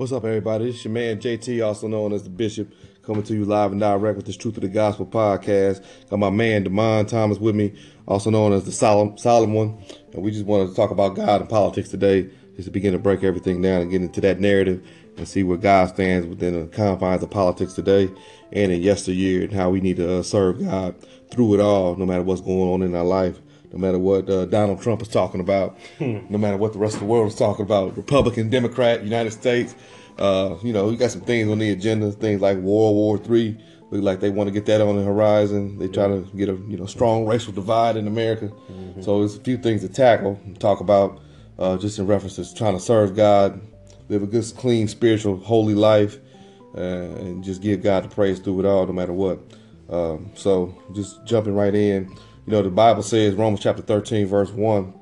What's up, everybody? It's your man JT, also known as the Bishop, coming to you live and direct with this Truth of the Gospel podcast. Got my man Demond Thomas with me, also known as the Solemn Solemn One, and we just wanted to talk about God and politics today, just to begin to break everything down and get into that narrative and see where God stands within the confines of politics today and in yesteryear, and how we need to uh, serve God through it all, no matter what's going on in our life no matter what uh, Donald Trump is talking about, hmm. no matter what the rest of the world is talking about, Republican, Democrat, United States. Uh, you know, we got some things on the agenda, things like World War Three. Look like they want to get that on the horizon. They try to get a you know strong racial divide in America. Mm-hmm. So there's a few things to tackle and talk about, uh, just in reference to trying to serve God, live a good, clean, spiritual, holy life, uh, and just give God the praise through it all, no matter what. Um, so just jumping right in. You know, the Bible says, Romans chapter 13, verse 1,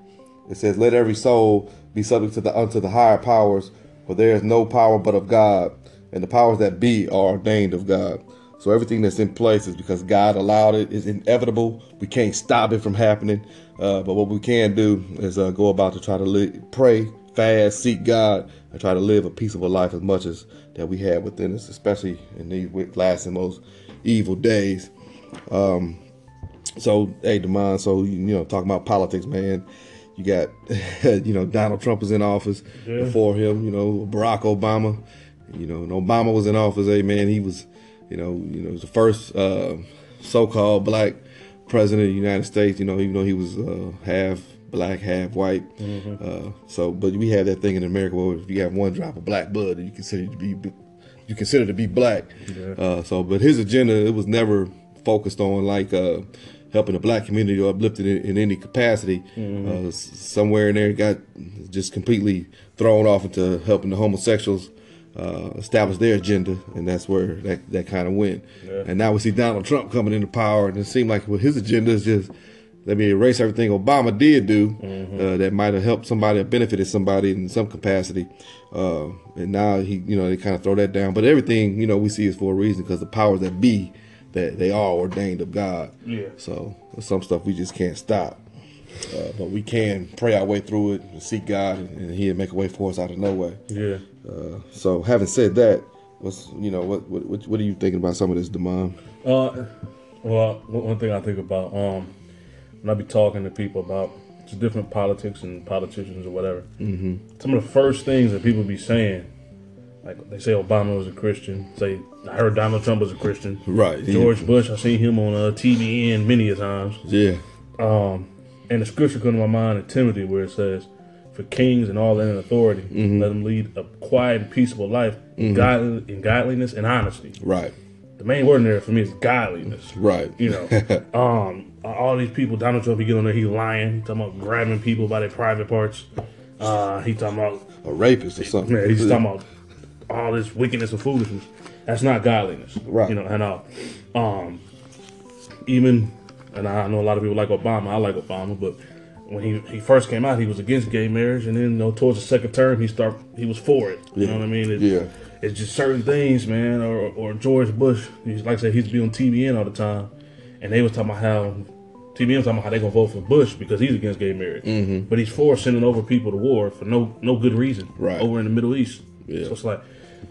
it says, Let every soul be subject to the unto the higher powers, for there is no power but of God, and the powers that be are ordained of God. So everything that's in place is because God allowed it. It's inevitable. We can't stop it from happening. Uh, but what we can do is uh, go about to try to live, pray, fast, seek God, and try to live a peaceable life as much as that we have within us, especially in these last and most evil days. Um, so, hey, Demond, so, you know, talking about politics, man. You got, you know, Donald Trump was in office yeah. before him, you know, Barack Obama. You know, and Obama was in office, hey, man, he was, you know, you know, was the first uh, so-called black president of the United States, you know, even though he was uh, half black, half white. Mm-hmm. Uh, so, but we have that thing in America where if you have one drop of black blood, you consider to be you consider to be black. Yeah. Uh, so, but his agenda it was never focused on like uh, helping the black community or uplifting in, in any capacity. Mm-hmm. Uh, somewhere in there, got just completely thrown off into helping the homosexuals uh, establish their agenda, and that's where that, that kind of went. Yeah. And now we see Donald Trump coming into power, and it seemed like well, his agenda is just let me erase everything Obama did do mm-hmm. uh, that might have helped somebody or benefited somebody in some capacity. Uh, and now he, you know, they kind of throw that down. But everything, you know, we see is for a reason because the powers that be that they are ordained of God. Yeah. So some stuff we just can't stop. Uh, but we can pray our way through it and seek God, and, and He'll make a way for us out of nowhere. Yeah. Uh, so, having said that, what's you know what what what are you thinking about some of this, Demond? Uh, well, one thing I think about um, when I be talking to people about different politics and politicians or whatever, mm-hmm. some of the first things that people be saying like they say Obama was a Christian. Say I heard Donald Trump was a Christian. Right. George. Bush, I seen him on uh, TBN many a times. Yeah. Um, and the scripture comes to my mind in Timothy where it says, "For kings and all in authority, mm-hmm. let them lead a quiet and peaceable life, mm-hmm. God, in godliness and honesty." Right. The main word in there for me is godliness. Right. You know, um, all these people, Donald Trump, he get on there, he lying, talking about grabbing people by their private parts. Uh, he talking about a rapist or something. Yeah, he's talking about all this wickedness and foolishness. That's not godliness, right? You know, and uh, um, even and I know a lot of people like Obama. I like Obama, but when he, he first came out, he was against gay marriage, and then you know towards the second term, he start he was for it. You yeah. know what I mean? It, yeah. It's just certain things, man. Or, or George Bush, he's like I said, he's be on TBN all the time, and they was talking about how TBN was talking about how they gonna vote for Bush because he's against gay marriage, mm-hmm. but he's for sending over people to war for no no good reason, right? Over in the Middle East, yeah. So it's like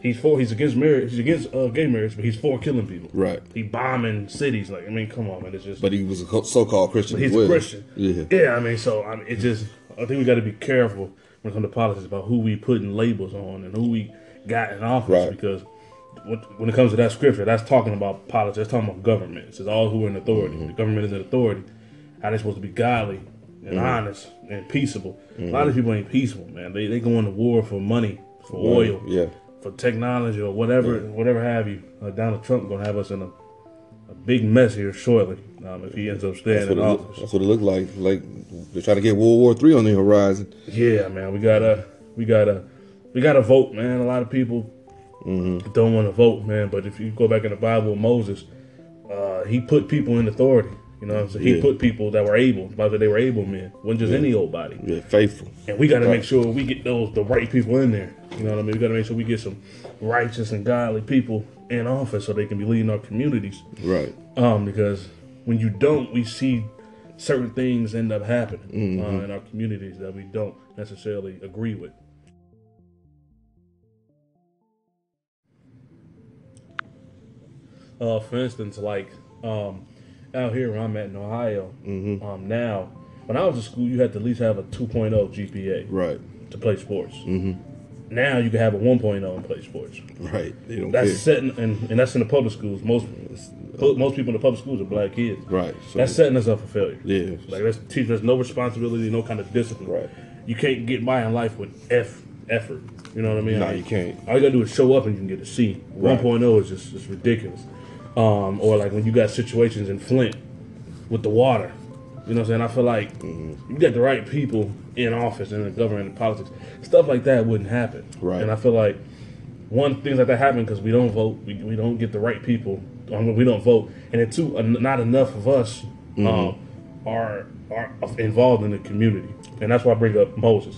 he's for he's against marriage he's against uh, gay marriage but he's for killing people. Right. He bombing cities like i mean come on man it's just but he was a so-called christian he's a christian. Yeah. Yeah i mean so I mean, it just i think we got to be careful when it comes to politics about who we putting labels on and who we got in office right. because when it comes to that scripture that's talking about politics that's talking about government it says all who are in authority. Mm-hmm. the government is in authority. How they supposed to be godly and mm-hmm. honest and peaceable. Mm-hmm. a lot of people ain't peaceable man. They, they go into war for money for oil. Yeah for technology or whatever, yeah. whatever have you. Uh, Donald Trump gonna have us in a, a big mess here shortly um, if he ends up staying in office. Look, that's what it looked like. Like they're trying to get World War Three on the horizon. Yeah, man, we gotta, we gotta, we gotta vote, man. A lot of people mm-hmm. don't want to vote, man. But if you go back in the Bible, Moses, uh, he put people in authority. You know what I'm saying? He yeah. put people that were able, by the they were able men, wasn't just yeah. any old body. Yeah, faithful. And we got to make sure we get those the right people in there. You know what I mean? We got to make sure we get some righteous and godly people in office so they can be leading our communities. Right. Um, because when you don't, we see certain things end up happening uh, mm-hmm. uh, in our communities that we don't necessarily agree with. Uh, for instance, like. Um, out here where I'm at in Ohio, Mm-hmm. um, now when I was in school, you had to at least have a 2.0 GPA Right. to play sports. Mm-hmm. Now you can have a 1.0 and play sports. Right. They don't That's care. setting, and, and that's in the public schools. Most most people in the public schools are black kids. Right. So, That's setting us up for failure. yeah. Like that's teaching us no responsibility, no kind of discipline. Right. You can't get by in life with F effort. You know what I mean? No, you can't. All you gotta do is show up and you can get a C. Right. 1.0 is just it's ridiculous. Um, or like when you got situations in Flint with the water. You know what I'm saying? I feel like Mm-hmm. you got the right people in office in the government and politics. Stuff like that wouldn't happen. Right. And I feel like one things like that happen because we don't vote. We, we don't get the right people. Um, we don't vote, and then two, not enough of us Mm-hmm. um, are are involved in the community, and that's why I bring up Moses,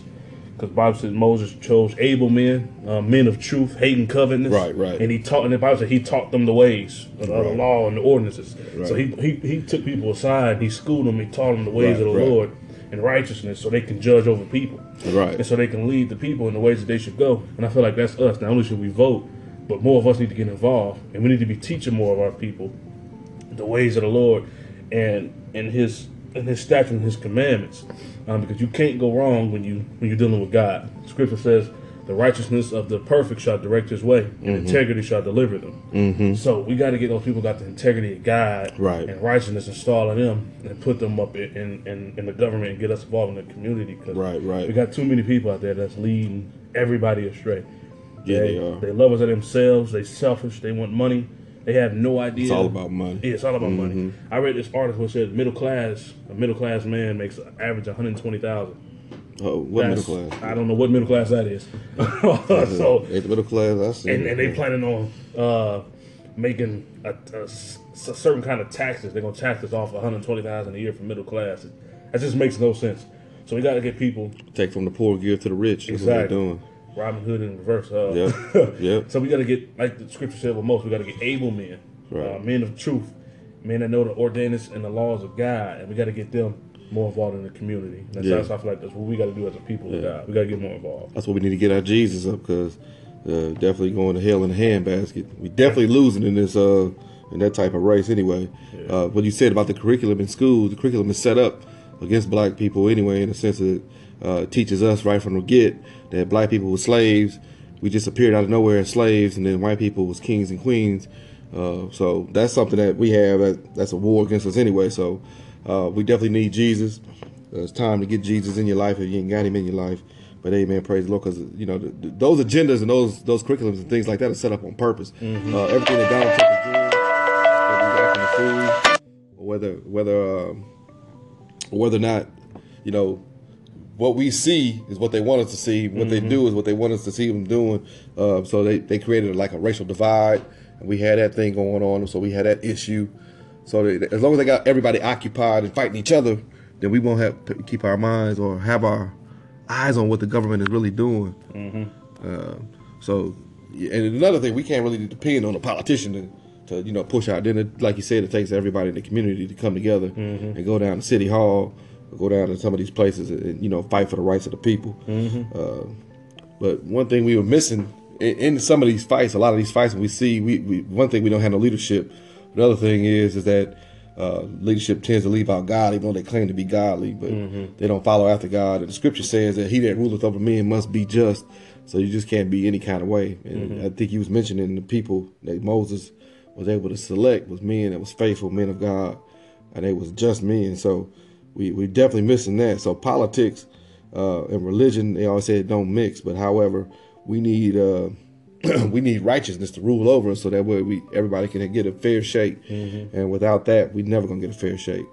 because Bible says Moses chose able men, uh, men of truth, hating covetousness. Right, right. And he taught, and the Bible said he taught them the ways, of the law and the ordinances. Right. So he, he he took people aside, he schooled them, he taught them the ways Right, of the right. Lord and righteousness, so they can judge over people Right. and so they can lead the people in the ways that they should go. And I feel like that's us. Not only should we vote, but more of us need to get involved, and we need to be teaching more of our people the ways of the Lord and and His and His statutes and His commandments, um, because you can't go wrong when you when you're dealing with God. Scripture says. The righteousness of the perfect shall direct his way, and Mm-hmm. integrity shall deliver them. Mm-hmm. So we got to get those people got the integrity of God Right. and righteousness installed in them, and put them up in, in, in, the government and get us involved in the community. Cause Right, right. we got too many people out there that's leading everybody astray. Yeah, they are. They love us at themselves. They selfish. They want money. They have no idea. It's all about money. Yeah, it's all about money. Mm-hmm. I read this article that said middle class, a middle class man makes an average one hundred twenty thousand. Oh, what middle class? I don't know what middle class that is. so the middle class. I see. and, and they planning on uh, making a certain kind of taxes. They're gonna tax us off one hundred twenty thousand a year for middle class. That just makes no sense. So we got to get people take from the poor, give to the rich. That's what Exactly. they're doing. Robin Hood in reverse. Uh, Yep. Yep. So we got to get, like the scripture said with most, we got to get able men, Right. uh, men of truth, men that know the ordinance and the laws of God, and we got to get them more involved in the community. That's, Yeah. that's I feel like that's what we got to do as a people of God. We got to get more involved. That's what we need to get our Jesus up because uh, definitely going to hell in a handbasket. We definitely losing in this uh in that type of race anyway. Uh, what you said about the curriculum in schools, the curriculum is set up against black people anyway, in the sense that uh, teaches us right from the get that black people were slaves. We just appeared out of nowhere as slaves, and then white people was kings and queens. Uh, so that's something that we have. That, that's a war against us anyway. So uh, we definitely need Jesus. Uh, it's time to get Jesus in your life if you ain't got him in your life. But amen, praise the Lord, because you know th- th- those agendas and those those curriculums and things like that are set up on purpose. Uh, everything that Donald Trump is doing, whether he's acting a fool, or whether whether um, whether or not, you know, what we see is what they want us to see. What they do is what they want us to see them doing. Uh, so they, they created like a racial divide, and we had that thing going on. So we had that issue. So they, as long as they got everybody occupied and fighting each other, then we won't have to keep our minds or have our eyes on what the government is really doing. Uh, so, and another thing, we can't really depend on a politician to, to you know, push out. Then, it, like you said, it takes everybody in the community to come together and go down to City Hall, go down to some of these places and, you know, fight for the rights of the people. Uh, but one thing we were missing in, in some of these fights, a lot of these fights we see, we, we one thing we don't have no leadership. The other thing is is that uh, leadership tends to leave out God, even though they claim to be godly, but they don't follow after God. And the scripture says that he that ruleth over men must be just. So you just can't be any kind of way. And I think he was mentioning the people that Moses was able to select was men that was faithful, men of God, and they was just men. So we we definitely missing that. So politics uh, and religion, they always say it don't mix. But however, we need uh, we need righteousness to rule over us, so that way we everybody can get a fair shake. And without that, we never gonna get a fair shake.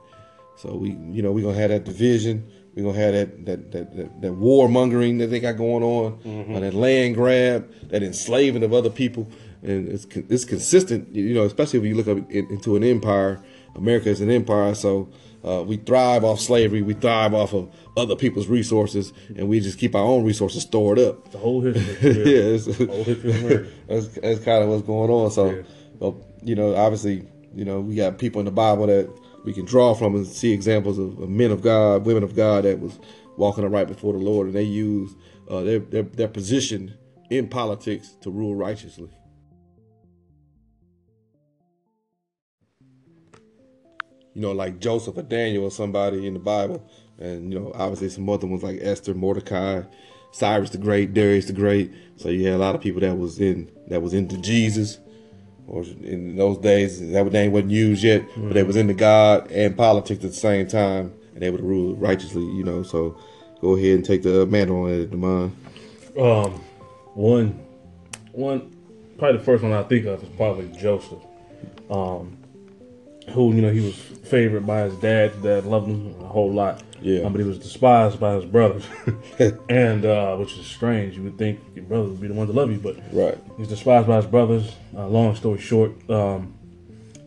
So we, you know, we're gonna have that division. We're gonna have that that that, that, that warmongering that they got going on, uh, that land grab, that enslaving of other people, and it's it's consistent. You know, especially if you look up in, into an empire. America is an empire, so uh, we thrive off slavery. We thrive off of other people's resources, and we just keep our own resources stored up. The whole history. yeah, it's, whole history of America. that's that's kind of what's going on. So, Yeah. well, you know, obviously, you know, we got people in the Bible that we can draw from and see examples of, of men of God, women of God that was walking upright before the Lord, and they used uh, their, their their position in politics to rule righteously. You know, like Joseph or Daniel or somebody in the Bible, and you know, obviously some other ones like Esther, Mordecai, Cyrus the Great, Darius the Great. So you had a lot of people that was in that was into Jesus, or in those days that name wasn't used yet, mm-hmm. but they was into God and politics at the same time, and they would rule righteously. You know, so go ahead and take the mantle on it, Demond. Um, one, one, probably the first one I think of is probably Joseph. Um, who you know he was favored by his dad. His dad loved him a whole lot. Yeah, um, but he was despised by his brothers, and uh, which is strange. You would think your brothers would be the ones to love you, but right, he's despised by his brothers. Uh, long story short, um,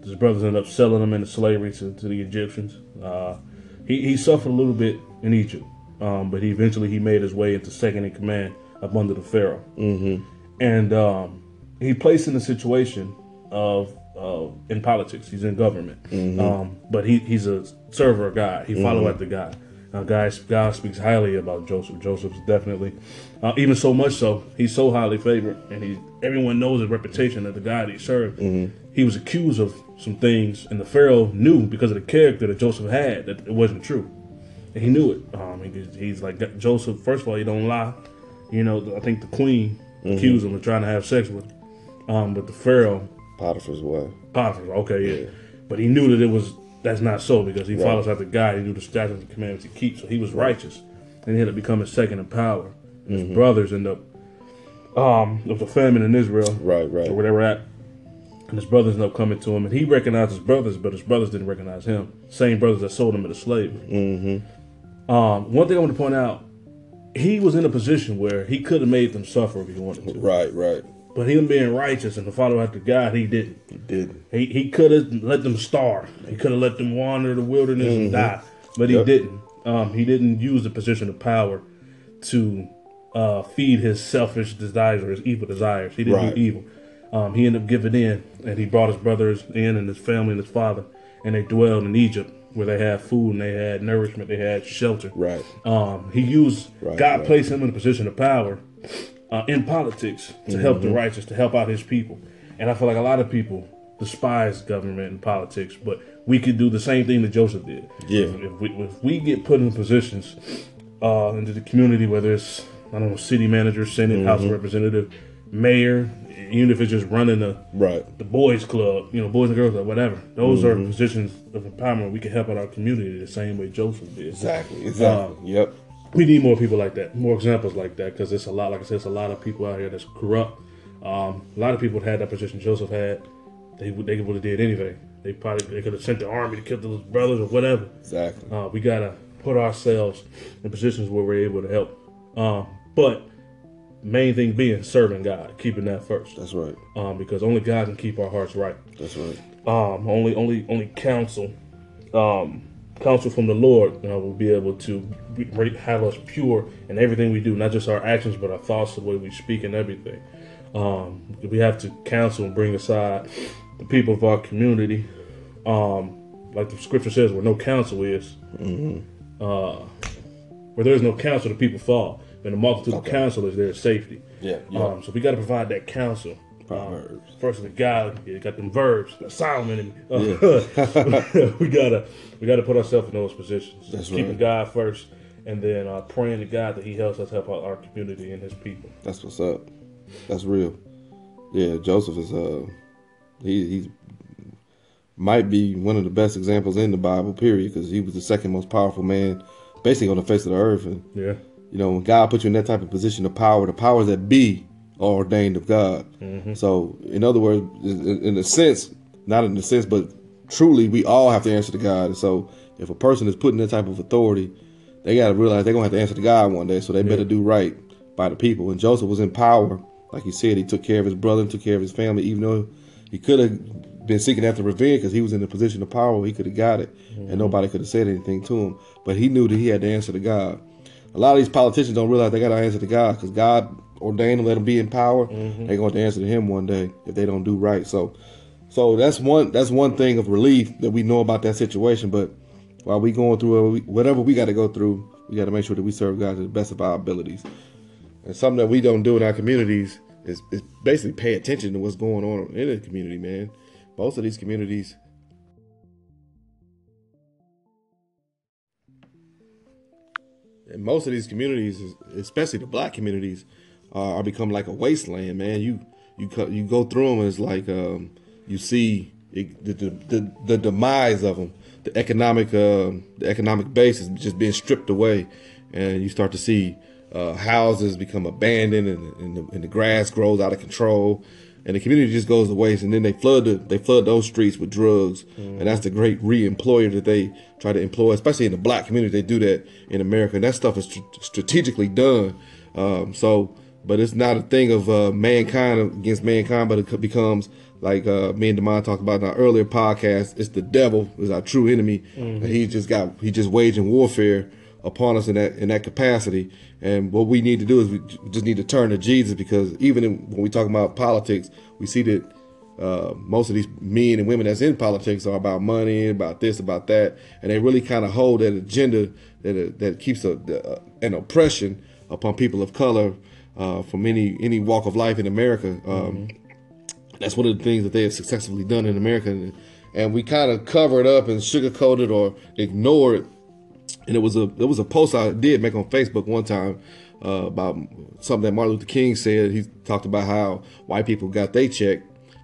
his brothers ended up selling him into slavery to, to the Egyptians. Uh, he he suffered a little bit in Egypt, um, but he eventually he made his way into second in command up under the pharaoh, mm-hmm. and um, he placed in a situation of uh, in politics. He's in government, mm-hmm. um, but he, he's a server of God. He follow mm-hmm. after God. Now, guys, God speaks highly about Joseph. Joseph's definitely, uh, even so much so, he's so highly favored, and he everyone knows his reputation that the God he served. Mm-hmm. He was accused of some things, and the Pharaoh knew because of the character that Joseph had that it wasn't true, and he knew it. Um, he, he's like Joseph. First of all, he don't lie. You know, I think the queen mm-hmm. accused him of trying to have sex with him, um, but the Pharaoh Potiphar's wife. Potiphar, okay, yeah. yeah. But he knew that it was that's not so because he right. follows after God. He knew the statutes and commandments he keeps, so he was righteous, and he ended up becoming second in power. His mm-hmm. brothers end up um of the famine in Israel, right, right, or where they were at, and his brothers end up coming to him, and he recognized his brothers, but his brothers didn't recognize him. Same brothers that sold him into slavery. Mm-hmm. Um, one thing I want to point out, he was in a position where he could have made them suffer if he wanted to. Right, right. But him being righteous and to follow after God, he didn't. He didn't. He, he could have let them starve. He could have let them wander the wilderness mm-hmm. and die. But yep. he didn't. Um, he didn't use the position of power to uh, feed his selfish desires or his evil desires. He didn't right. do evil. Um, he ended up giving in, and he brought his brothers in and his family and his father, and they dwelled in Egypt where they had food and they had nourishment, they had shelter. Right. Um, he used right, God right. placed him in a position of power uh, in politics to mm-hmm. help the mm-hmm. righteous, to help out his people. And I feel like a lot of people despise government and politics, but we could do the same thing that Joseph did. Yeah. If, if, we, if we, get put in positions uh, into the community, whether it's I don't know, city manager, senate, mm-hmm. house representative, mayor, even if it's just running the right the boys club, you know, boys and girls club, whatever. Those mm-hmm. are positions of empowerment. We can help out our community the same way Joseph did. Exactly. Exactly. Uh, yep we need more people like that, more examples like that, because it's a lot. Like I said, it's a lot of people out here that's corrupt. Um, a lot of people had that position Joseph had. They they would have did anything. They probably they could have sent the army to kill those brothers or whatever. Exactly. Uh, we gotta put ourselves in positions where we're able to help. Um, but main thing being serving God, keeping that first. That's right. Um, because only God can keep our hearts right. That's right. Um, only only only counsel. Um, counsel from the Lord you know, will be able to have us pure in everything we do, not just our actions, but our thoughts, the way we speak, and everything. Um, we have to counsel and bring aside the people of our community. Um, like the scripture says, where no counsel is, mm-hmm. uh, where there is no counsel, the people fall. And the multitude okay. of counsel is there, safety. Yeah. yeah. Um, so we got to provide that counsel Proverbs. Um, first the God, you got them verbs, Solomon, and uh, yeah. we gotta we gotta put ourselves in those positions. That's Keeping right. God first, and then uh, praying to God that He helps us help out our community and His people. That's what's up. That's real. Yeah, Joseph is uh he he might be one of the best examples in the Bible. Period, because he was the second most powerful man, basically on the face of the earth. And yeah, you know when God put you in that type of position of power, the powers that be ordained of God. Mm-hmm. So, in other words, in a sense, not in a sense, but truly, we all have to answer to God. And so, if a person is put in that type of authority, they got to realize they're going to have to answer to God one day. So, they yeah. better do right by the people. And Joseph was in power. Like he said, he took care of his brother and took care of his family, even though he could have been seeking after revenge because he was in a position of power where he could have got it mm-hmm. and nobody could have said anything to him. But he knew that he had to answer to God. A lot of these politicians don't realize they got to answer to God because God ordained and let them be in power, mm-hmm. they're going to answer to him one day if they don't do right. So, so that's one that's one thing of relief that we know about that situation. But while we going through whatever we got to go through, we got to make sure that we serve God to the best of our abilities. And something that we don't do in our communities is, is basically pay attention to what's going on in the community, man. Most of these communities. And most of these communities, especially the black communities, are, are become like a wasteland. Man, you you you go through them, it's like um, you see it, the, the, the the demise of them, the economic uh, the economic base is just being stripped away, and you start to see uh, houses become abandoned, and, and, the, and the grass grows out of control and the community just goes to waste. And then they flood the, they flood those streets with drugs, mm. and that's the great re-employer that they try to employ, especially in the black community. They do that in America, and that stuff is tr- strategically done. Um, so, but it's not a thing of uh, mankind against mankind, but it becomes like uh, me and Demond talked about in our earlier podcast. It's the devil is our true enemy, mm-hmm. and he just got he just waging warfare upon us in that in that capacity. And what we need to do is we just need to turn to Jesus because even in, when we talk about politics, we see that uh, most of these men and women that's in politics are about money, about this, about that, and they really kind of hold that agenda that uh, that keeps a, uh, an oppression upon people of color uh, from any any walk of life in America. Um, mm-hmm. That's one of the things that they have successfully done in America, and, and we kind of cover it up and sugarcoat it or ignore it and it was a it was a post I did make on Facebook one time uh, about something that Martin Luther King said. He talked about how white people got their check.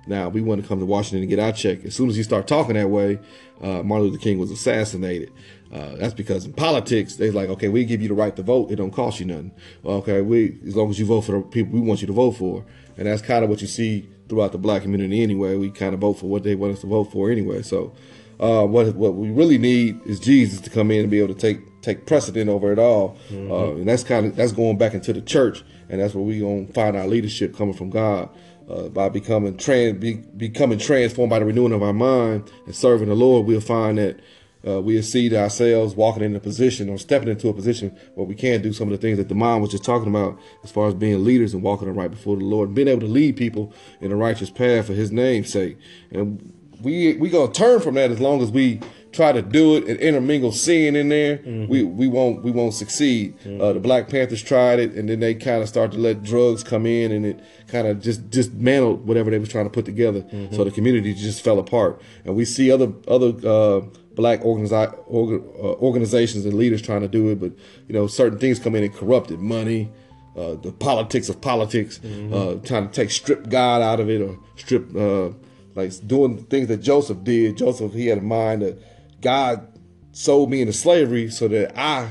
Now we want to come to Washington to get our check. As soon as you start talking that way, uh, Martin Luther King was assassinated. Uh, that's because in politics, they're like, okay, we give you the right to vote. It don't cost you nothing. Well, okay, we as long as you vote for the people we want you to vote for, and that's kind of what you see throughout the black community anyway. We kind of vote for what they want us to vote for anyway. So uh, what what we really need is Jesus to come in and be able to take take precedent over it all, mm-hmm. uh, and that's kind of that's going back into the church, and that's where we gonna find our leadership coming from God. Uh, by becoming trans, be, becoming transformed by the renewing of our mind and serving the Lord, we'll find that uh, we'll see ourselves walking in a position or stepping into a position where we can do some of the things that Demond was just talking about as far as being leaders and walking right before the Lord and being able to lead people in a righteous path for his name's sake. And we we gonna turn from that as long as we try to do it and intermingle sin in there. Mm-hmm. We we won't we won't succeed. Mm-hmm. Uh, the Black Panthers tried it, and then they kind of start to let drugs come in, and it kind of just dismantled whatever they was trying to put together. Mm-hmm. So the community just fell apart, and we see other other. Uh, black organizi- orga, uh, organizations and leaders trying to do it, but you know certain things come in and corrupt it. Money, uh, the politics of politics, mm-hmm. uh, trying to take strip God out of it or strip uh, like doing things that Joseph did. Joseph, he had in mind that God sold me into slavery so that I,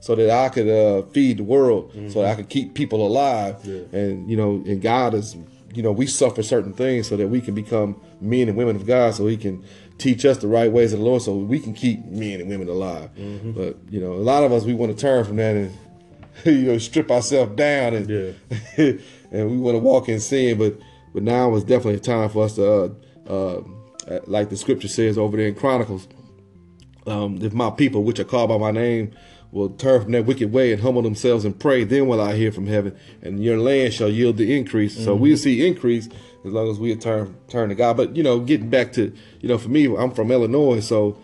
so that I could uh, feed the world, mm-hmm. so that I could keep people alive. Yeah. And you know, and God is, you know, we suffer certain things so that we can become men and women of God, so He can teach us the right ways of the Lord, so we can keep men and women alive. Mm-hmm. But you know, a lot of us we want to turn from that and you know strip ourselves down and yeah. and we want to walk in sin, but but now is definitely a time for us to, uh, uh, like the scripture says over there in Chronicles, um, if my people, which are called by my name, will turn from their wicked way and humble themselves and pray, then will I hear from heaven, and your land shall yield the increase. Mm-hmm. So we'll see increase as long as we turn turn to God. But you know, getting back to you know, for me, I'm from Illinois, so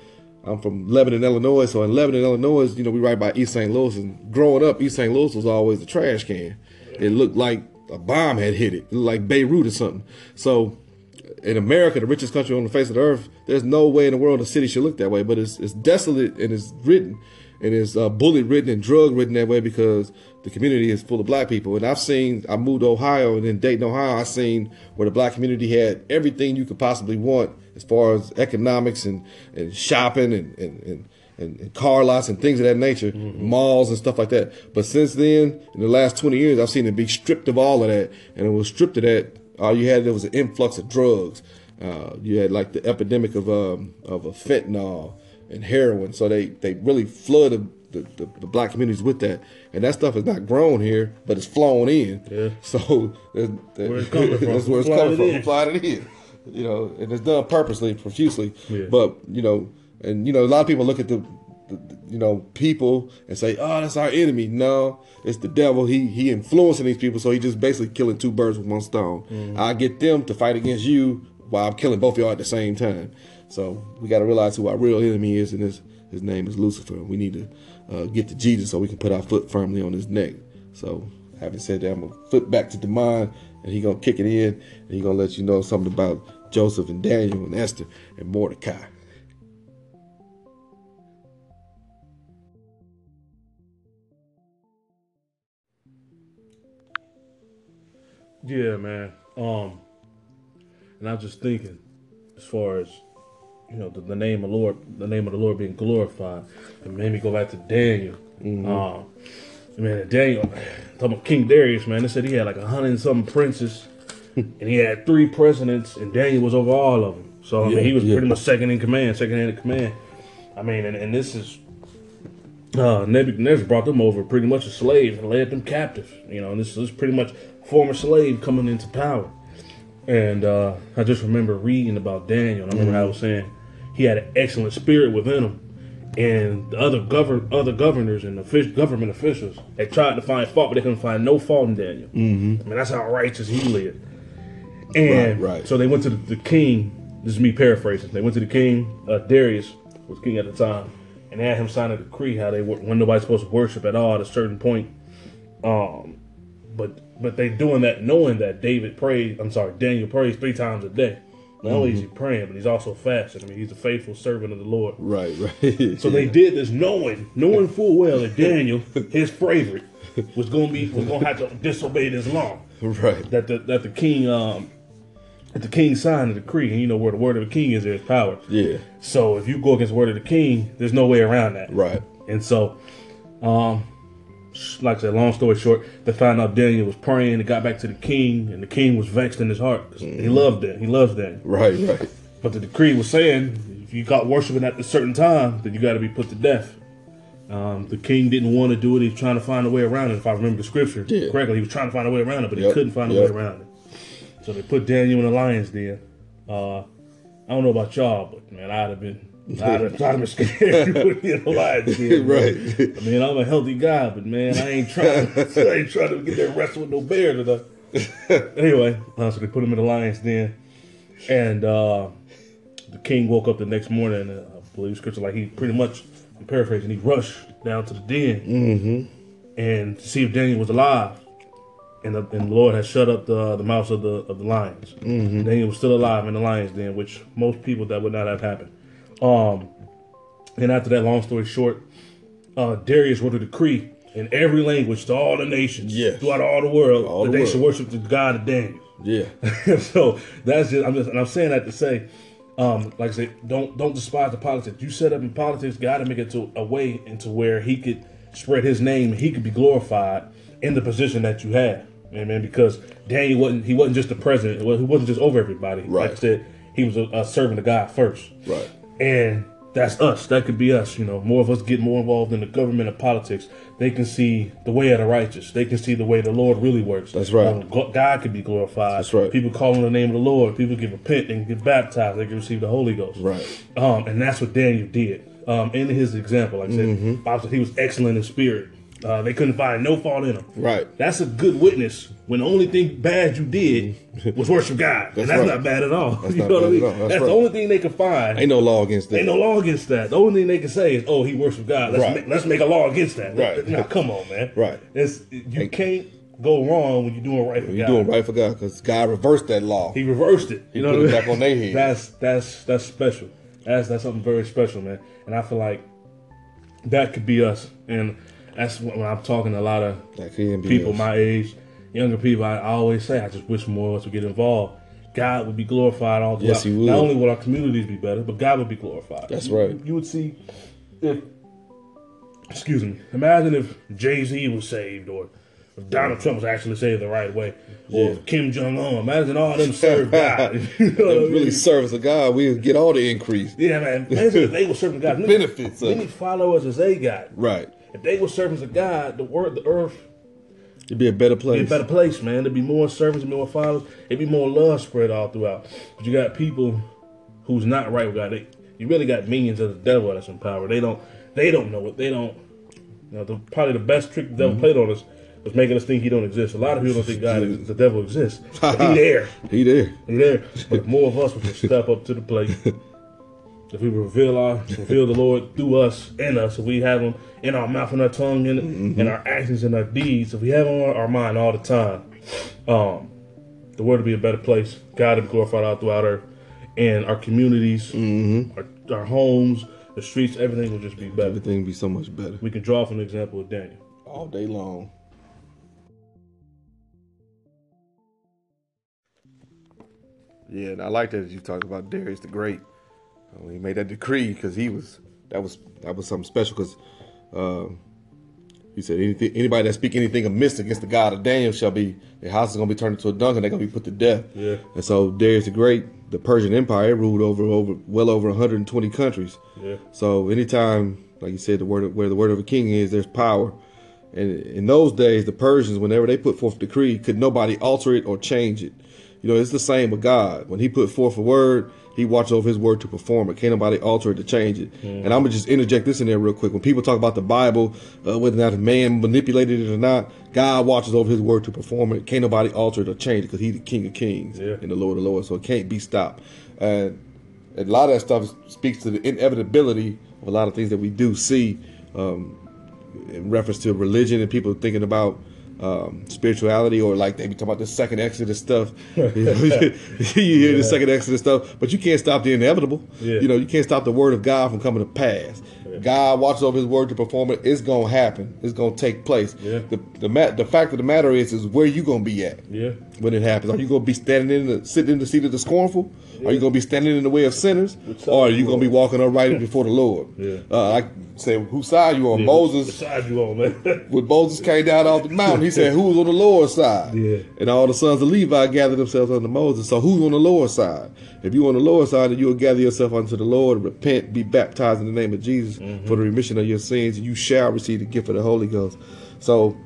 I'm from Lebanon, Illinois. So in Lebanon, Illinois, you know, we right by East St. Louis, and growing up, East St. Louis was always a trash can. It looked like a bomb had hit it, like Beirut or something. So in America, the richest country on the face of the earth, there's no way in the world a city should look that way. But it's, it's desolate and it's written and it's uh, bullet ridden and drug ridden that way because the community is full of black people. And I've seen, I moved to Ohio and in Dayton, Ohio, I've seen where the black community had everything you could possibly want as far as economics and, and shopping and, and, and and, car lots and things of that nature, mm-hmm. malls and stuff like that. But since then, in the last 20 years, I've seen it be stripped of all of that. And it was stripped of that. All you had there was an influx of drugs. Uh, you had like the epidemic of um, of a fentanyl and heroin. So they they really flood the, the, the, black communities with that. And that stuff is not grown here, but it's flown in. Yeah. So that's, where it's coming from. that's where it's coming from. Applied it in. You know, and it's done purposely, profusely. Yeah. But you know and you know, a lot of people look at the, the, you know people and say, "Oh, that's our enemy." No, it's the devil. He he influencing these people, so he just basically killing two birds with one stone. Mm-hmm. I get them to fight against you while I'm killing both of y'all at the same time. So we got to realize who our real enemy is, and his, his name is Lucifer. We need to uh, get to Jesus so we can put our foot firmly on his neck. So having said that, I'm going to flip back to Demond, and he going to kick it in, and he going to let you know something about Joseph and Daniel and Esther and Mordecai. Yeah, man. Um, and I'm just thinking, as far as you know, the, the name of Lord, the name of the Lord being glorified, it made me go back to Daniel. Um, man, Daniel, talking about King Darius, man. They said he had like a hundred and something princes, and he had three presidents, and Daniel was over all of them. So I mean, he was yeah. pretty much second in command, second in command. I mean, and, and this is uh, Nebuchadnezzar brought them over pretty much as slaves and led them captive. You know, and this is pretty much former slave coming into power. And uh, I just remember reading about Daniel. And I remember how I was saying he had an excellent spirit within him. And the other govern other governors and offic- government officials had tried to find fault, but they couldn't find no fault in Daniel. Mm-hmm. I mean, that's how righteous he lived. And Right, right. so they went to the, the king. This is me paraphrasing. They went to the king. Uh, Darius was king at the time, and they had him sign a decree how they were when nobody's supposed to worship at all at a certain point. Um, but but they doing that knowing that David prayed. I'm sorry, Daniel prays three times a day. Not only is he praying, but he's also fasting. I mean, he's a faithful servant of the Lord. Right, right. So they did this knowing, knowing full well that Daniel, his favorite, was gonna be was gonna have to disobey this law right. that the that the king um that the king signed the decree, and you know where the word of the king is, there's power. Yeah. So if you go against the word of the king, there's no way around that. Right. And so, um, like I said, long story short, they found out Daniel was praying. They got back to the king, and the king was vexed in his heart 'cause he loved it. He loves Daniel. Right, right. But the decree was saying if you got worshiping at a certain time, then you got to be put to death. Um, the king didn't want to do it. He was trying to find a way around it. If I remember the scripture Yeah. correctly, he was trying to find a way around it, but he couldn't find a yep. way around it. So they put Daniel in the lion's den. Uh, I don't know about y'all, but man, I'd have been, I'd have, I'd scared to put me in the lion's den. right. I mean, I'm a healthy guy, but man, I ain't trying. I ain't trying to get there and wrestle with no bear today. anyway, uh, so they put him in the lion's den, and uh, the king woke up the next morning. And uh, I believe scripture like he pretty much, I'm paraphrasing, he rushed down to the den and to see if Daniel was alive. And the, and the Lord had shut up the the mouths of the of the lions. Daniel was still alive in the lions den, which most people that would not have happened. Um, and after that, long story short, uh, Darius wrote a decree in every language to all the nations Yes. throughout all the world All that the they world. should worship the God of Daniel. Yeah. so that's just I'm just and I'm saying that to say, um, like I said, don't don't despise the politics. You set up in politics, God to make it to a way into where He could spread His name and He could be glorified in the position that you have. Amen. Because Daniel wasn't he wasn't just the president. He wasn't just over everybody. Like I said, he was a, a servant of God first. Right. And that's us. That could be us. You know, more of us get more involved in the government and politics. They can see the way of the righteous. They can see the way the Lord really works. That's right. God can be glorified. That's right. People call on the name of the Lord. People can repent and get baptized. They can receive the Holy Ghost. Right. Um, and that's what Daniel did. Um, in his example, like I said, Mm-hmm. Bible said he was excellent in spirit. Uh, they couldn't find no fault in him. Right. That's a good witness when the only thing bad you did was worship God. and That's that's right. not bad at all. That's you know what I mean? That's That's, right. the only thing they can find. Ain't no law against that. Ain't no law against that. The only thing they can say is, "Oh, he worshiped God." Let's Right. make, let's make a law against that. Right. Now, come on, man. Right. It's you can't go wrong when you're doing right for You're God. doing right for God because God reversed that law. He reversed it. You know put what it mean? back on their head. That's that's that's special. That's that's something very special, man. And I feel like that could be us. And that's when I'm talking to a lot of people my age, younger people. I, always say I just wish more of us would get involved. God would be glorified all throughout. Yes, he would. Not only would our communities be better, but God would be glorified. That's You- right. You would see if, excuse me, imagine if Jay Z was saved or if Donald Trump was actually saved the right way, or if Kim Jong Un. Imagine all them serve God. you know what I If mean? really service of God, we'll get all the increase. Yeah, man. Imagine if they were serving God. benefits of Many followers as they got. Right. If they were servants of God, the word, the earth It'd be a better be a place. better place, man. There'd be more servants, more followers. It'd be more love spread all throughout. But you got people who's not right with God. They, you really got minions of the devil that's in power. They don't. They don't know it. They don't. You know, the, probably the best trick the devil mm-hmm. played on us was making us think he don't exist. A lot of people don't think God, is- the devil exists. But he there. He there. He there. But more of us would step up to the plate. If we reveal our reveal the Lord through us in us, if we have Him in our mouth and our tongue and Mm-hmm. in our actions and our deeds, if we have Him on our mind all the time, um, the world will be a better place. God will be glorified all throughout earth, and our communities, Mm-hmm. our, our homes, the streets, everything will just be better. Everything would be so much better. We can draw from the example of Daniel. All day long. Yeah, and I like that you talked about Darius the Great. When he made that decree, because he was that was that was something special. Because uh, he said anything, anybody that speak anything amiss against the God of Daniel shall be their house is gonna be turned into a dungeon. they're gonna be put to death. Yeah. And so Darius the Great, the Persian Empire, ruled over over well over 120 countries. Yeah. So anytime, like you said, the word of, where the word of a king is, there's power. And in those days, the Persians, whenever they put forth a decree, could nobody alter it or change it. You know, it's the same with God. When He put forth a word, He watches over His word to perform it. Can't nobody alter it to change it. And I'm gonna just interject this in there real quick. When people talk about the Bible, uh, whether or not man manipulated it or not, God watches over His word to perform it. Can't nobody alter it or change it because He's the King of Kings Yeah. and the Lord of Lords. So it can't be stopped. And and a lot of that stuff speaks to the inevitability of a lot of things that we do see um, in reference to religion and people thinking about um, spirituality or like they be talking about the second Exodus stuff. you hear the second Exodus stuff, but you can't stop the inevitable. Yeah. You know, you can't stop the word of God from coming to pass. God watches over His word to perform it. It's gonna happen. It's gonna take place. Yeah. The the, the fact of the matter is, is where you gonna be at Yeah. when it happens. Are you going to be standing in the sitting in the seat of the scornful? Are you going to be standing in the way of sinners, or are you to be walking upright before the Lord? Yeah. Uh, I say, whose side you on? Moses. side you on, man. When Moses came down off the mountain, he said, "Who's on the Lord's side?" Yeah. And all the sons of Levi gathered themselves unto Moses. So who's on the Lord's side? If you're on the Lord's side, then you will gather yourself unto the Lord, repent, be baptized in the name of Jesus Mm-hmm. for the remission of your sins, you shall receive the gift of the Holy Ghost. So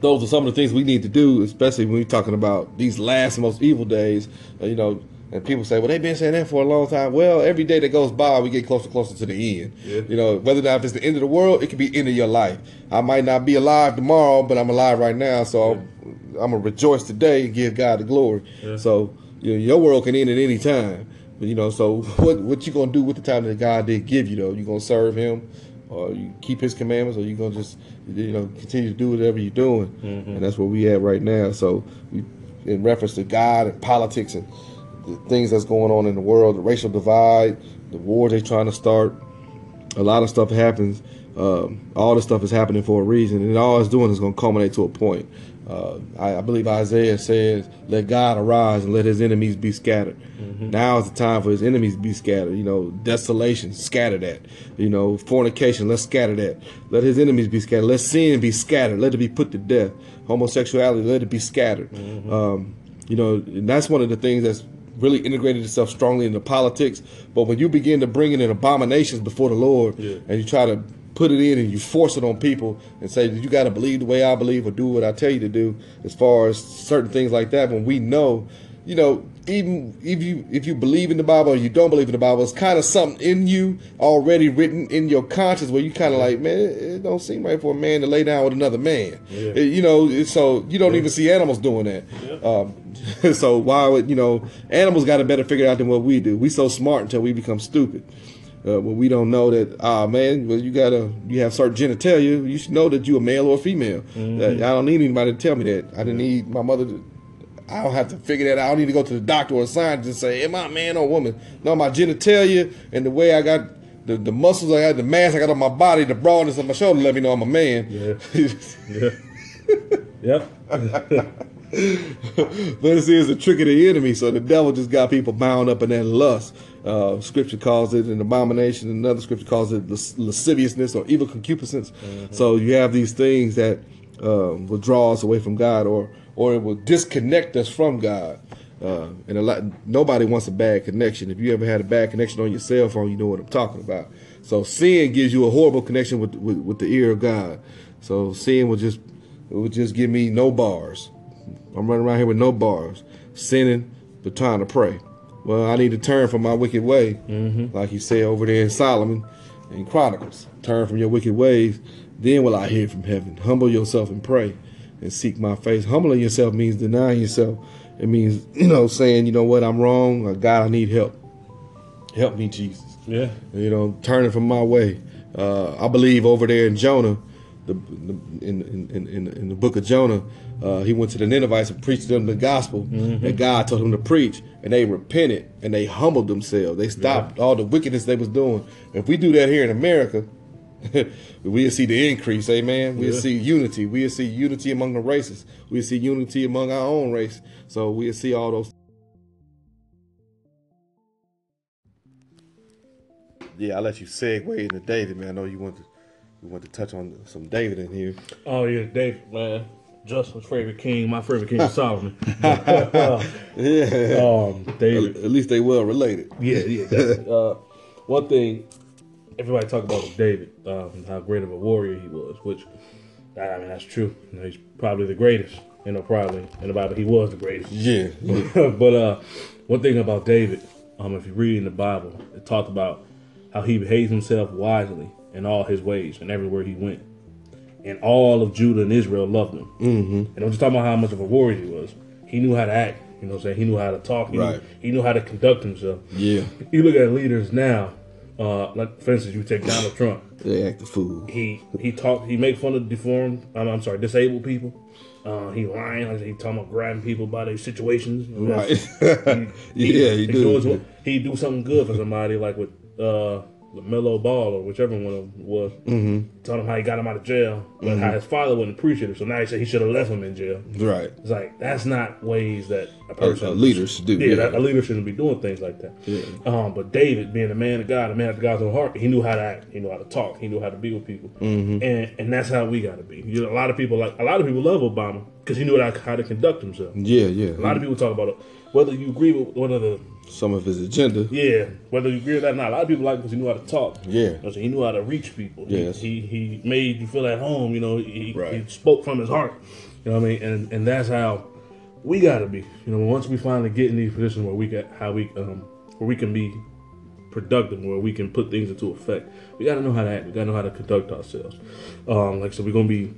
those are some of the things we need to do, especially when we're talking about these last most evil days. Uh, you know, and people say, "Well, they've been saying that for a long time." Well, every day that goes by, we get closer, closer to the end. Yeah. You know, whether or not if it's the end of the world, it could be the end of your life. I might not be alive tomorrow, but I'm alive right now, so I'm, I'm gonna rejoice today and give God the glory. Yeah. So you know, your world can end at any time. But you know, so what what you gonna do with the time that God did give you though? You gonna serve Him, or you keep His commandments, or you gonna just you know continue to do whatever you're doing? And that's where we at right now. So we, in reference to God and politics and the things that's going on in the world, the racial divide, the war they're trying to start, a lot of stuff happens. Um, all this stuff is happening for a reason, and all it's doing is going to culminate to a point. Uh, I, I believe Isaiah says, "Let God arise and let His enemies be scattered." Now is the time for His enemies to be scattered. You know, desolation, scatter that. You know, fornication, let's scatter that. Let His enemies be scattered. Let sin be scattered. Let it be put to death. Homosexuality, let it be scattered. Um, you know, and that's one of the things that's really integrated itself strongly into politics. But when you begin to bring in abominations before the Lord, Yeah. and you try to put it in and you force it on people and say you got to believe the way I believe or do what I tell you to do, as far as certain things like that, when we know, you know, even if you if you believe in the Bible or you don't believe in the Bible, it's kind of something in you already written in your conscience where you kind of like, man, it, it don't seem right for a man to lay down with another man. Yeah. It- you know, so you don't even see animals doing that. Um, so why would you know animals got it better figured out than what we do? We so smart until we become stupid. Uh, when we don't know that, ah man, well you gotta you have certain genitalia, you should know that you a male or a female. Uh, I don't need anybody to tell me that. I didn't need my mother. to I don't have to figure that out. I don't need to go to the doctor or a scientist and say, am I a man or a woman? No, my genitalia and the way I got the, the muscles I got, the mass I got on my body, the broadness of my shoulder let me know I'm a man. Yeah. Yeah. Yep. but see, it's a trick of the enemy. So the devil just got people bound up in that lust. Uh, scripture calls it an abomination. Another scripture calls it las- lasciviousness or evil concupiscence. So you have these things that um, will draw us away from God, or or it will disconnect us from God. Uh, and a lot, nobody wants a bad connection. If you ever had a bad connection on your cell phone, you know what I'm talking about. So sin gives you a horrible connection with with, with the ear of God. So sin will just it will just give me no bars. I'm running around here with no bars, sinning, but trying to pray. Well, I need to turn from my wicked way, like he said over there in Solomon in Chronicles. Turn from your wicked ways, then will I hear from heaven. Humble yourself and pray, and seek my face. Humbling yourself means denying yourself. It means you know saying, you know what, I'm wrong. Or, God, I need help. Help me, Jesus Yeah. you know, turning from my way. Uh, I believe over there in Jonah, the, the in, in, in, in the book of Jonah, uh, he went to the Ninevites and preached them the gospel mm-hmm. that God told him to preach, and they repented and they humbled themselves. They stopped yeah. all the wickedness they was doing. If we do that here in America, we'll see the increase, amen. We'll yeah. see unity. We'll see unity among the races. We'll see unity among our own race. So we'll see all those. Yeah, I let you segue into David, man. I know you want to, you want to touch on some David in here. Oh yeah, David, man Justin's favorite king, my favorite king is Solomon. uh, Yeah. um, David. At least they well related. Yeah, yeah. uh, one thing everybody talk about David, um, and how great of a warrior he was, which I mean that's true. You know, he's probably the greatest. You know, probably in the Bible he was the greatest. Yeah. but uh, one thing about David, um, if you read in the Bible, it talked about how he behaved himself wisely in all his ways and everywhere he went. And all of Judah and Israel loved him. Mm-hmm. And I'm just talking about how much of a warrior he was. He knew how to act. You know what I'm saying? He knew how to talk. He, Right. knew, he knew how to conduct himself. Yeah. You look at leaders now, uh, like for instance, you take Donald Trump. They act the fool. He he talk he make fun of deformed. I'm, I'm sorry, disabled people. Uh, he lying like he talking about grabbing people by their situations. You know, Right. he, yeah, he doing do. some- he do something good for somebody like with uh Lamelo Ball or whichever one of them was. Mm-hmm. Told him how he got him out of jail, but how his father wasn't appreciative. So now he said he should have left him in jail. Right. It's like that's not ways that a person a leader should do. yeah, Yeah. a leader shouldn't be doing things like that. Yeah. Um, but David, being a man of God, a man of God's own heart, he knew how to act. He knew how to talk. He knew how to be with people, Mm-hmm. and and that's how we got to be. You know, a lot of people like a lot of people love Obama because he knew how, how to conduct himself. yeah, yeah. A lot of people talk about it, whether you agree with one of the Some of his agenda. yeah, whether you agree with that or not. A lot of people like because he knew how to talk. Yeah. So he knew how to reach people. He- Yes. He, he made you feel at home. You know, he, Right. he spoke from his heart. You know what I mean? And and that's how we gotta be. You know, once we finally get in these positions where we get how we um where we can be productive, where we can put things into effect, we gotta know how to act. We gotta know how to conduct ourselves. Um, like so, we're gonna be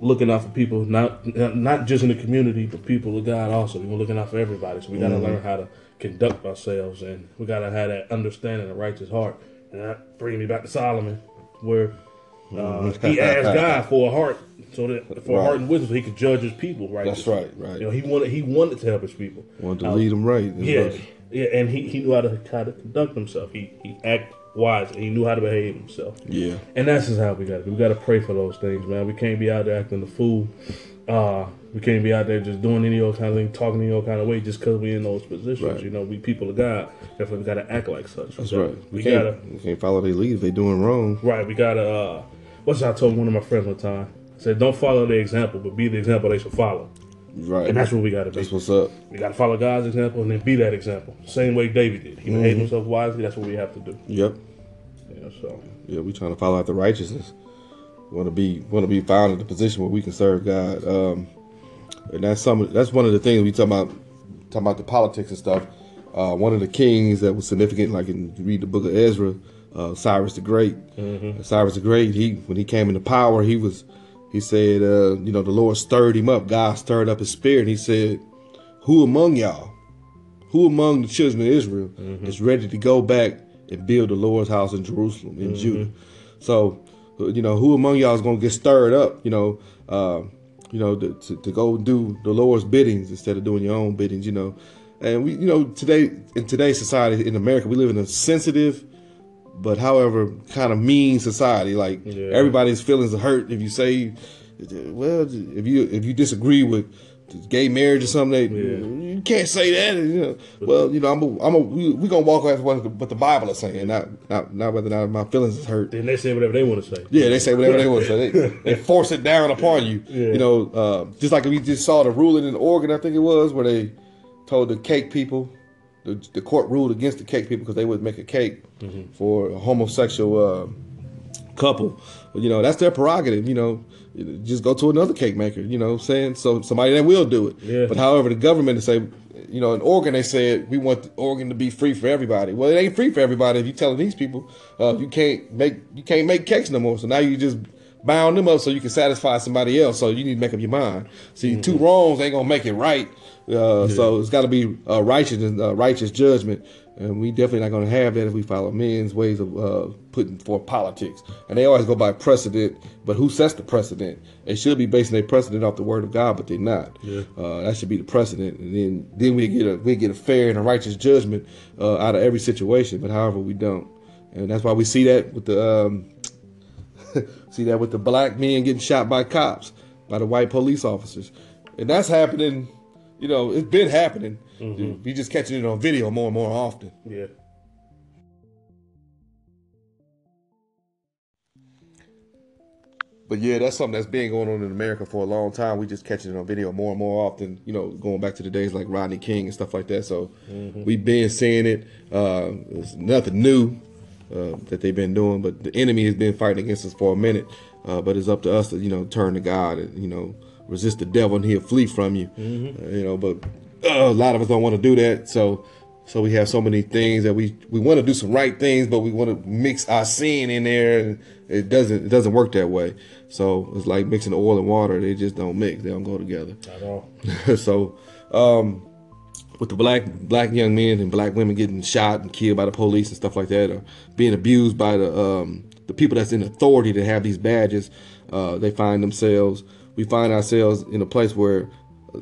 looking out for people, not not just in the community, but people of God also. We're looking out for everybody. So we gotta learn how to conduct ourselves, and we gotta have that understanding, a righteous heart. And that brings me back to Solomon, where uh, he asked God for a heart, so that for a heart and wisdom, so he could judge his people. Right. That's right, right. You know, he wanted he wanted to help his people. Wanted to Uh, lead them right. yeah, yeah, and he, he knew how to how to conduct himself. He he act wise. And he knew how to behave himself. Yeah. And that's just how we got to. We got to pray for those things, man. We can't be out there acting the fool. Uh, we can't be out there just doing any old kind of thing, talking any old kind of way just because we in those positions. Right. You know, we people of God. Therefore, we got to act like such. That's So right. We, We, gotta we can't follow their lead if they doing wrong. right. We gotta. Uh, what's I told one of my friends one time? I said, "Don't follow their example, but be the example they should follow." Right. And that's what we got to be. That's what's up. We got to follow God's example and then be that example. Same way David did. He Mm-hmm. behaved himself wisely. That's what we have to do. Yep. Yeah. so Yeah, we trying to follow out the righteousness. Want to be want to be found in the position where we can serve God. Um, and that's some. That's one of the things we talk about. Talking about the politics and stuff. Uh, one of the kings that was significant, like in you read the book of Ezra, uh, Cyrus the Great. Cyrus the Great. He when he came into power, he was. He said, uh, you know, the Lord stirred him up. God stirred up his spirit. And he said, "Who among y'all, who among the children of Israel is ready to go back and build the Lord's house in Jerusalem in Judah?" So, you know, who among y'all is going to get stirred up? You know, uh, you know, to, to, to go do the Lord's biddings instead of doing your own biddings. You know, and we, you know, today in today's society in America, we live in a sensitive, but however, kind of mean society. Like Yeah. everybody's feelings are hurt if you say, well, if you if you disagree with gay marriage or something, they, you can't say that. You know, well, you know, I'm a, I'm a, we, we gonna walk after what the, what the Bible is saying, not not not whether or not my feelings is hurt. then they say whatever they want to say. Yeah, they say whatever they want to say. They, they force it down upon you. Yeah. You know, uh, just like we just saw the ruling in Oregon, I think it was, where they told the cake people, the, the court ruled against the cake people because they would make a cake Mm-hmm. for a homosexual uh, couple. You know, that's their prerogative. You know, just go to another cake maker. You know, what I'm saying so somebody that will do it. Yeah. But however, the government to say, you know, in Oregon they said we want Oregon to be free for everybody. Well, it ain't free for everybody if you telling these people uh, you can't make you can't make cakes no more. So now you just bound them up so you can satisfy somebody else. So you need to make up your mind. See, two wrongs ain't gonna make it right. Uh, So it's got to be uh, righteous and righteous judgment. And we definitely not to have that if we follow men's ways of uh, putting for politics. And they always go by precedent, but who sets the precedent? They should be basing their precedent off the word of God, but they're not. Yeah. Uh, that should be the precedent, and then then we get a we get a fair and a righteous judgment uh, out of every situation. But however, we don't, and that's why we see that with the um, see that with the black men getting shot by cops by the white police officers, and that's happening. You know, it's been happening. We just catching it on video more and more often. Yeah. But yeah, that's something that's been going on in America for a long time. We just catching it on video more and more often. You know, going back to the days like Rodney King and stuff like that. So we've been seeing it. Uh, it's nothing new uh, that they've been doing, but the enemy has been fighting against us for a minute. Uh, but it's up to us to you know turn to God and you know resist the devil and he'll flee from you. Uh, you know, but uh, a lot of us don't want to do that. So so we have so many things that we we want to do some right things, but we want to mix our sin in there, and it doesn't it doesn't work that way. So it's like mixing oil and water; they just don't mix; they don't go together. At all. so, um, with the black black young men and black women getting shot and killed by the police and stuff like that, or being abused by the um, the people that's in authority that have these badges, uh, they find themselves. We find ourselves in a place where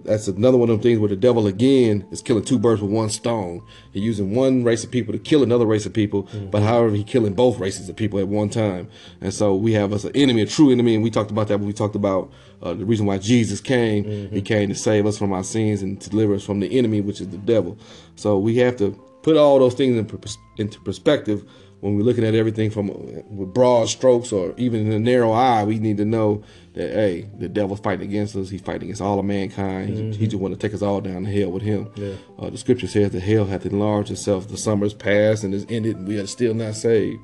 that's another one of them things where the devil again is killing two birds with one stone. He's using one race of people to kill another race of people, but however, he's killing both races of people at one time. And so we have us an enemy, a true enemy, and we talked about that when we talked about uh, the reason why Jesus came. He came to save us from our sins and to deliver us from the enemy, which is the devil. So we have to put all those things in, into perspective when we're looking at everything from uh, with broad strokes or even in a narrow eye, we need to know that hey, the devil's fighting against us. He's fighting against all of mankind. He, he just want to take us all down to hell with him. Yeah. Uh, the scripture says that hell hath enlarged itself. The summer's past and is ended, and we are still not saved.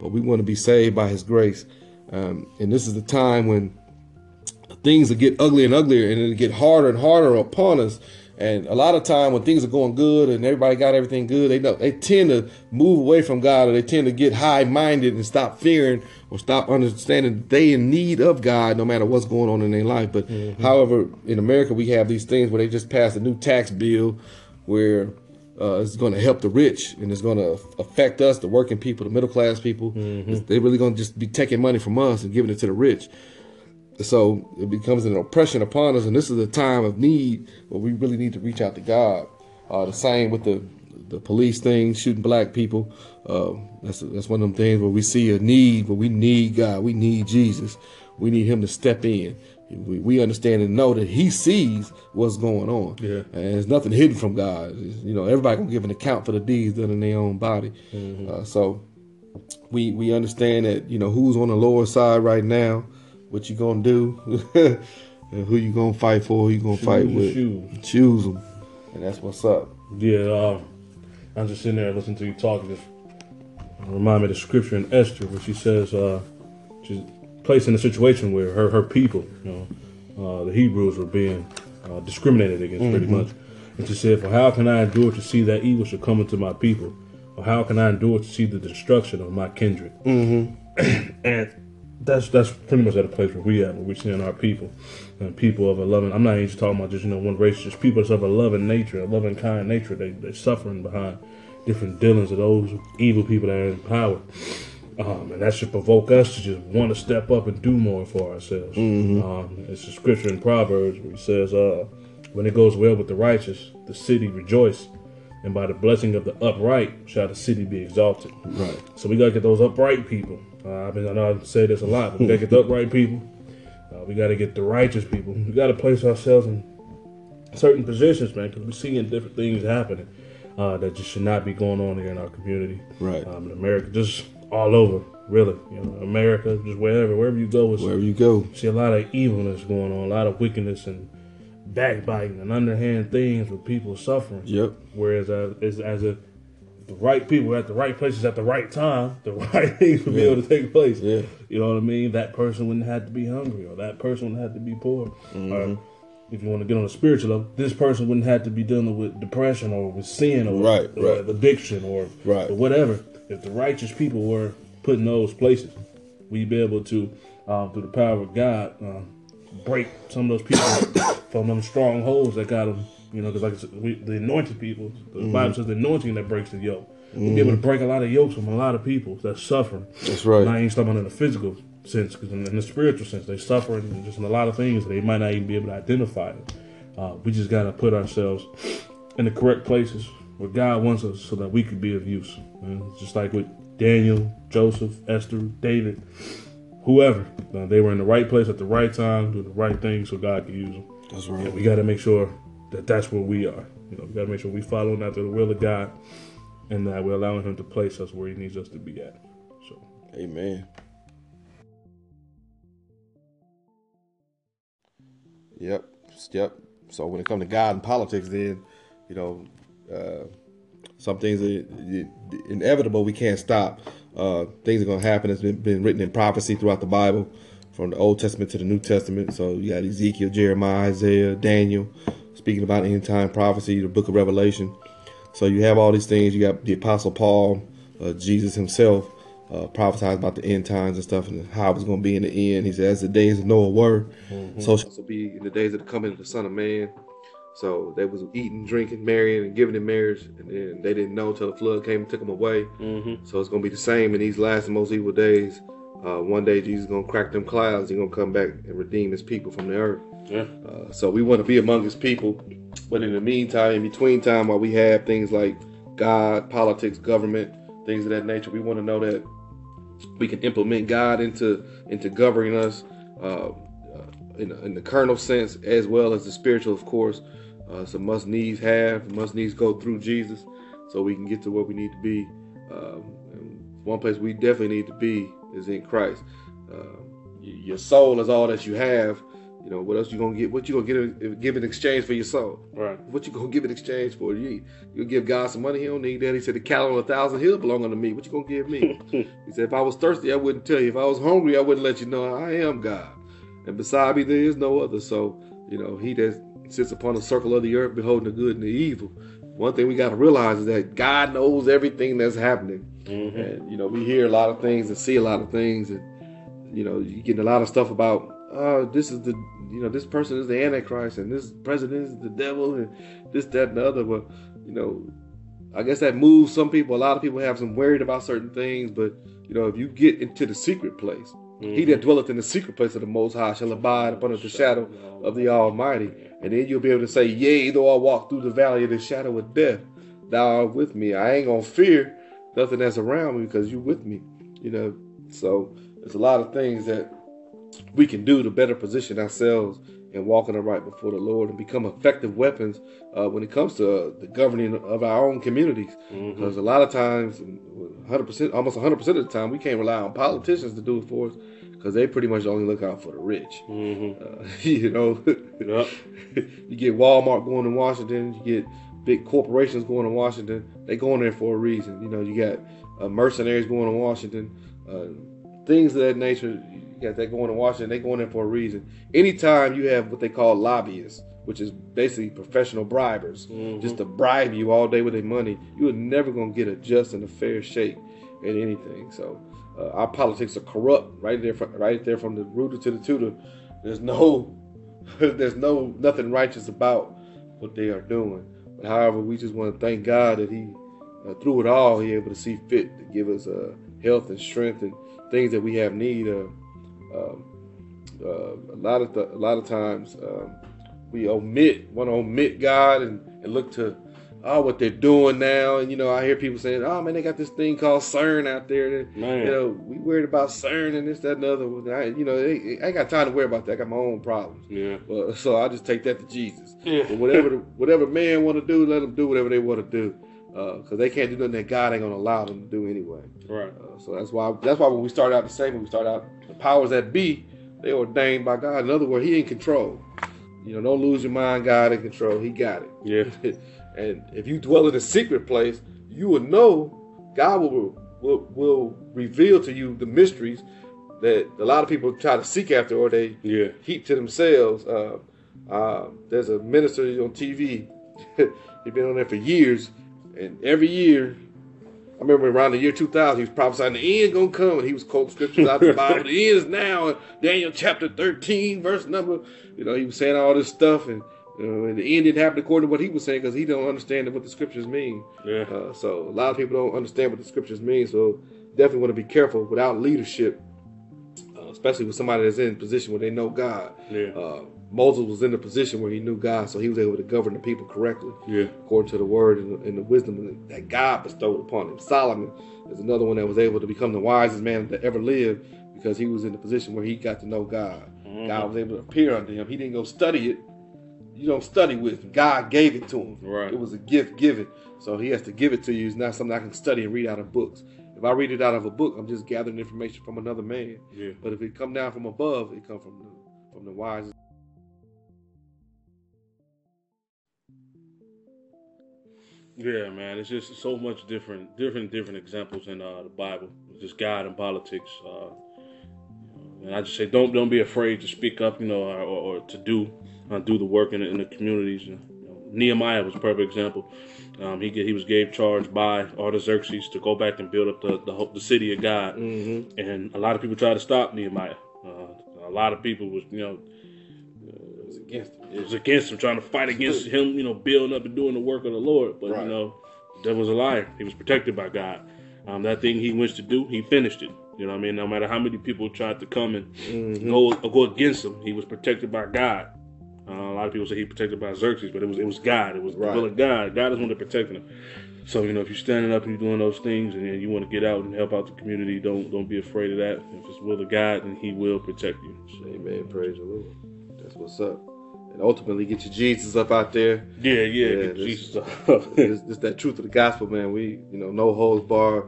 But we want to be saved by His grace. Um, and this is the time when things will get uglier and uglier, and it'll get harder and harder upon us. And a lot of time when things are going good and everybody got everything good, they know they tend to move away from God or they tend to get high minded and stop fearing or stop understanding they in need of God no matter what's going on in their life. But however, in America we have these things where they just passed a new tax bill where uh, it's going to help the rich and it's going to affect us, the working people, the middle class people. They're really going to just be taking money from us and giving it to the rich. So it becomes an oppression upon us, and this is a time of need where we really need to reach out to God. Uh, the same with the the police thing, shooting black people. Uh, that's that's one of them things where we see a need, but we need God. We need Jesus. We need Him to step in. We, we understand and know that He sees what's going on, Yeah. and there's nothing hidden from God. It's- you know, everybody gonna give an account for the deeds done in their own body. Uh, so we we understand that you know who's on the lower side right now, what you gonna do, and who you gonna fight for, who you gonna fight with, shoes. choose them, and that's what's up. Yeah, uh, I'm just sitting there listening to you talk. It just remind me of the scripture in Esther where she says uh, she's placed in a situation where her her people, you know, uh, the Hebrews were being uh, discriminated against pretty much. And she said, "For how can I endure to see that evil should come into my people? Or how can I endure to see the destruction of my kindred?" Mm-hmm. and that's that's pretty much at a place where we at, where we're seeing our people and people of a loving. I'm not even just talking about just you know one race, just people of a loving nature, a loving kind nature. They they're suffering behind different dealings of those evil people that are in power. Um, and that should provoke us to just want to step up and do more for ourselves. Um, it's a scripture in Proverbs where it says, uh, "When it goes well with the righteous, the city rejoice, and by the blessing of the upright shall the city be exalted." Right. So we gotta get those upright people. Uh, I mean, I know I say this a lot, but we gotta get the upright people. Uh, we gotta get the righteous people. We gotta place ourselves in certain positions, man, because we're seeing different things happening uh, that just should not be going on here in our community. Right. Um, in America, just all over, really. You know, America, just wherever, wherever you go, Wherever you go, see a lot of evilness going on, a lot of wickedness and backbiting and underhand things with people suffering. Yep. Whereas uh, as, as a the right people at the right places at the right time, the right things would be able to take place. Yeah. You know what I mean? That person wouldn't have to be hungry, or that person wouldn't have to be poor. Mm-hmm. Or if you want to get on a spiritual level, this person wouldn't have to be dealing with depression or with sin or, Right, or right. addiction or, Right. or whatever. If the righteous people were put in those places, we'd be able to, um, through the power of God, um, break some of those people from them strongholds that got them. You know, because like we, the anointed people, the Mm-hmm. Bible says the anointing that breaks the yoke. We'll be able to break a lot of yokes from a lot of people that's suffering. That's right. And I ain't talking about in the physical sense, because in, in the spiritual sense, they suffer and just in a lot of things that they might not even be able to identify it. Uh, we just got to put ourselves in the correct places where God wants us so that we could be of use. And just like with Daniel, Joseph, Esther, David, whoever, uh, they were in the right place at the right time, doing the right thing so God could use them. that's right. we got to make sure that that's where we are. You know, we got to make sure we following after the will of God, and that we're allowing Him to place us where He needs us to be at. So, Amen. Yep, yep. So when it comes to God and politics, then you know, uh, some things are inevitable. We can't stop. Uh, things are going to happen. It's been, been written in prophecy throughout the Bible, from the Old Testament to the New Testament. So you got Ezekiel, Jeremiah, Isaiah, Daniel, speaking about end time prophecy, the Book of Revelation. So you have all these things. You got the Apostle Paul, uh, Jesus himself, uh, prophesied about the end times and stuff and how it was going to be in the end. He said, As the days of Noah were, mm-hmm. so shall be in the days of the coming of the Son of Man. So they was eating, drinking, marrying, and giving in marriage, and then they didn't know until the flood came and took them away. Mm-hmm. So it's gonna be the same in these last and most evil days. Uh, one day Jesus is gonna crack them clouds. He's gonna come back and redeem His people from the earth. Yeah. Uh, so we want to be among His people, but in the meantime, in between time, while we have things like God, politics, government, things of that nature, we want to know that we can implement God into into governing us uh, uh in, in the carnal sense as well as the spiritual, of course. Uh, some must needs have, must needs go through Jesus so we can get to where we need to be. Um, one place we definitely need to be is in Christ. Uh, your soul is all that you have. You know what else you gonna get? What you gonna get? Give in exchange for your soul? Right. What you gonna give in exchange for? You you give God some money? He don't need that. He said the cattle on a thousand hills belong unto me. What you gonna give me? he said if I was thirsty, I wouldn't tell you. If I was hungry, I wouldn't let you know. I am God, and beside me there is no other. So you know He that sits upon the circle of the earth, beholding the good and the evil. One thing we got to realize is that God knows everything that's happening. Mm-hmm. And, you know, we hear a lot of things and see a lot of things. And, you know, you get a lot of stuff about, uh, this is the, you know, this person is the Antichrist and this president is the devil and this, that, and the other. But, you know, I guess that moves some people. A lot of people have some worried about certain things. But, you know, if you get into the secret place, Mm-hmm. He that dwelleth in the secret place of the Most High shall abide under the shadow of the Almighty. And then you'll be able to say, Yea, though I walk through the valley of the shadow of death, thou art with me. I ain't gonna fear nothing that's around me because you're with me. You know, so there's a lot of things that we can do to better position ourselves and walking upright before the Lord and become effective weapons uh, when it comes to uh, the governing of our own communities. Because mm-hmm. a lot of times, 100%, almost 100% of the time, we can't rely on politicians to do it for us because they pretty much only look out for the rich. Mm-hmm. Uh, you know, yep. you get Walmart going to Washington, you get big corporations going to Washington. They going there for a reason. You know, you got uh, mercenaries going to Washington, uh, things of that nature you got that going to Washington. They going in for a reason. Anytime you have what they call lobbyists, which is basically professional bribers, mm-hmm. just to bribe you all day with their money, you are never gonna get a just and a fair shake at anything. So uh, our politics are corrupt right there, from, right there from the rooter to the tutor. There's no, there's no nothing righteous about what they are doing. But however, we just want to thank God that He, uh, through it all, He able to see fit to give us uh, health and strength and things that we have need of. Um, uh, a lot of the, a lot of times um, we omit want to omit God and, and look to oh what they're doing now and you know I hear people saying oh man they got this thing called CERN out there and, man. you know we worried about CERN and this that and the other I, you know I ain't got time to worry about that I got my own problems yeah well, so I just take that to Jesus yeah but whatever the, whatever man want to do let them do whatever they want to do because uh, they can't do nothing that God ain't gonna allow them to do anyway. Right. Uh, so that's why that's why when we start out the same, when we start out the powers that be, they ordained by God. In other words, He in control. You know, don't lose your mind. God in control. He got it. Yeah. and if you dwell in a secret place, you will know God will, will will reveal to you the mysteries that a lot of people try to seek after or they yeah. keep to themselves. Uh, uh, there's a minister on TV. He's been on there for years and every year, I remember around the year 2000, he was prophesying the end gonna come, and he was quoting scriptures out of the Bible. the end is now. Daniel chapter 13, verse number. You know, he was saying all this stuff, and, and the end didn't happen according to what he was saying because he don't understand what the scriptures mean. Yeah. Uh, so a lot of people don't understand what the scriptures mean. So definitely want to be careful without leadership, uh, especially with somebody that's in a position where they know God. Yeah. Uh, Moses was in a position where he knew God, so he was able to govern the people correctly, yeah. according to the word and the, and the wisdom that God bestowed upon him. Solomon is another one that was able to become the wisest man that ever lived because he was in a position where he got to know God. Mm-hmm. God was able to appear unto him. He didn't go study it you don't study with. God gave it to him. Right. It was a gift given. So he has to give it to you. It's not something I can study and read out of books. If I read it out of a book, I'm just gathering information from another man. Yeah. But if it come down from above, it come from the, from the wise. Yeah, man, it's just so much different, different, different examples in uh, the Bible. Just God and politics. Uh, and I just say, don't don't be afraid to speak up, you know, or, or to do uh, do the work in the, in the communities. You know, Nehemiah was a perfect example. Um, he he was gave charge by Artaxerxes to go back and build up the the, the city of God, Mm-hmm. and a lot of people tried to stop Nehemiah. Uh, a lot of people was you know It was against him. it was against him, trying to fight against him, you know, building up and doing the work of the Lord. But Right. you know, that was a liar. He was protected by God. Um, that thing he wants to do, he finished it. You know what I mean? No matter how many people tried to come and Mhm. go go against him, he was protected by God. Uh, a lot of people say he protected by Xerxes, but it was it was God. It was Right. the will of God. God is one that protecting him. So you know, if you're standing up and you're doing those things, and you want to get out and help out the community, don't don't be afraid of that. If it's the will of God, then He will protect you. So, Amen. Praise the Lord. That's what's up. And ultimately, get your Jesus up out there. yeah, yeah, Yeah, get Jesus. It's, it's that truth of the gospel, man. We, you know, no holds barred.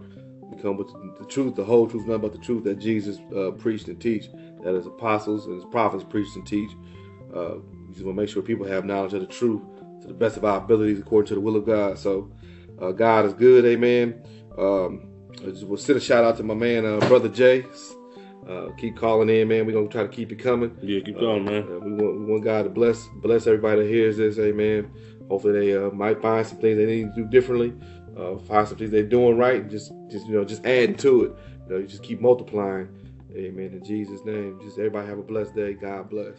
We come with the, truth, the whole truth, nothing but the truth that Jesus uh, preached and teach. That his apostles and his prophets preached and teach. Uh, just want to make sure people have knowledge of the truth to the best of our abilities, according to the will of God. So, uh, God is good, amen. Um, I just will send a shout out to my man, uh, brother Jay. Uh, keep calling in, man. We're gonna try to keep it coming. yeah, keep going, man. Uh, we want we want God to bless bless everybody that hears this, amen. Hopefully they uh, might find some things they need to do differently, uh, find some things they're doing right, and just just you know just adding to it. You know, you just keep multiplying, amen. In Jesus' name, just everybody have a blessed day. God bless.